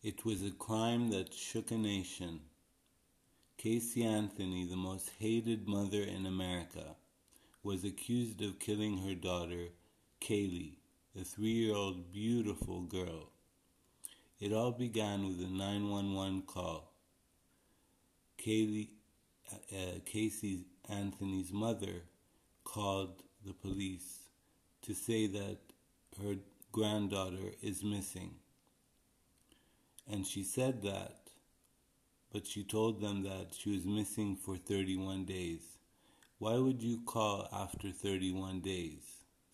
It was a crime that shook a nation. Casey Anthony, the most hated mother in America, was accused of killing her daughter, Caylee, a three year old beautiful girl. It all began with a 911 call. Caylee, uh, Casey Anthony's mother called the police to say that her granddaughter is missing. And she said that, but she told them that she was missing for 31 days. Why would you call after 31 days?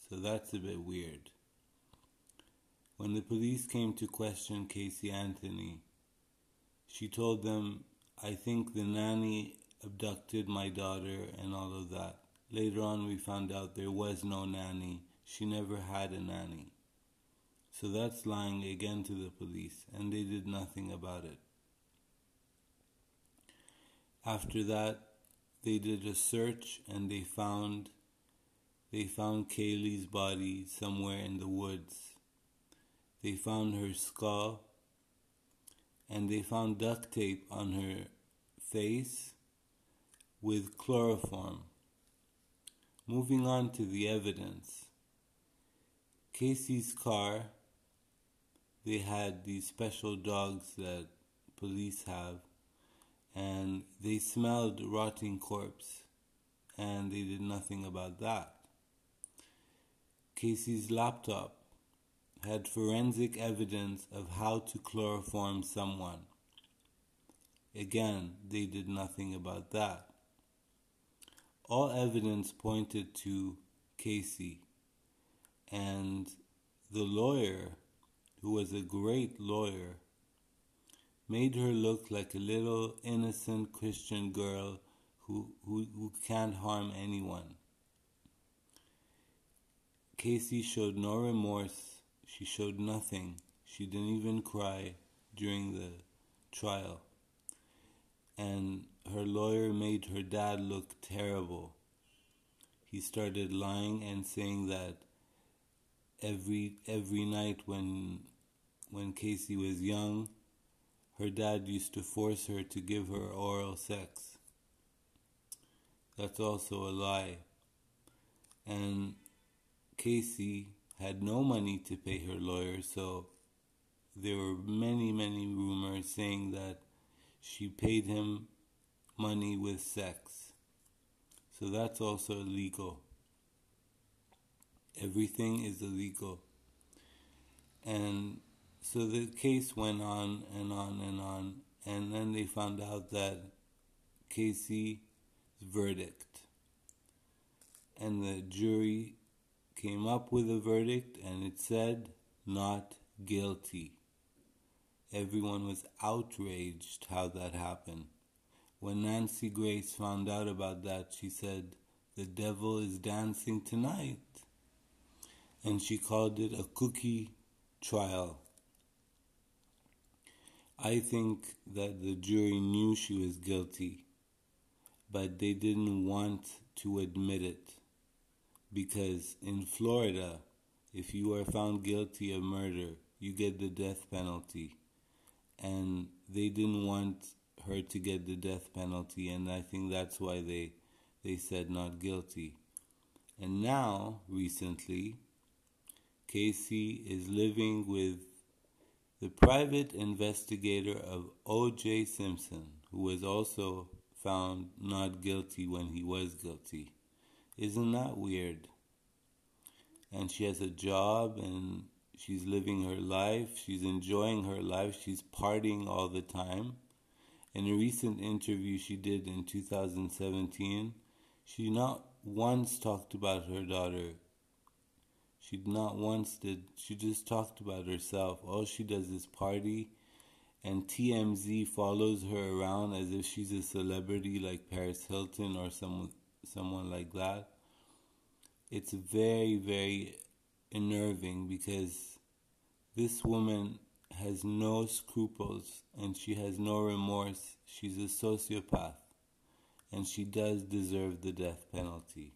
So that's a bit weird. When the police came to question Casey Anthony, she told them, I think the nanny abducted my daughter and all of that. Later on, we found out there was no nanny. She never had a nanny. So that's lying again to the police, and they did nothing about it. After that, they did a search and they found they found Caylee's body somewhere in the woods. They found her skull and they found duct tape on her face with chloroform. Moving on to the evidence. Casey's car, they had these special dogs that police have, and they smelled rotting corpse, and they did nothing about that. Casey's laptop had forensic evidence of how to chloroform someone. Again, they did nothing about that. All evidence pointed to Casey, and the lawyer, who was a great lawyer, made her look like a little innocent Christian girl who, who, who can't harm anyone. Casey showed no remorse. She showed nothing. She didn't even cry during the trial. And her lawyer made her dad look terrible. He started lying and saying that every every night when when Casey was young, her dad used to force her to give her oral sex. That's also a lie. And Casey had no money to pay her lawyer, so there were many, many rumors saying that she paid him money with sex. So that's also illegal. Everything is illegal. And so the case went on and on and on, and then they found out that Casey's verdict. And the jury came up with a verdict, and it said not guilty. Everyone was outraged how that happened. When Nancy Grace found out about that, she said, The devil is dancing tonight. And she called it a cookie trial. I think that the jury knew she was guilty, but they didn't want to admit it. Because in Florida, if you are found guilty of murder, you get the death penalty. And they didn't want her to get the death penalty, and I think that's why they they said not guilty. And now, recently, Casey is living with the private investigator of O.J. Simpson, who was also found not guilty when he was guilty. Isn't that weird? And she has a job and she's living her life. She's enjoying her life. She's partying all the time. In a recent interview she did in 2017, she not once talked about her daughter. She not once did. She just talked about herself. All she does is party, and TMZ follows her around as if she's a celebrity like Paris Hilton or someone someone like that. It's very very unnerving because this woman has no scruples and she has no remorse. She's a sociopath and she does deserve the death penalty.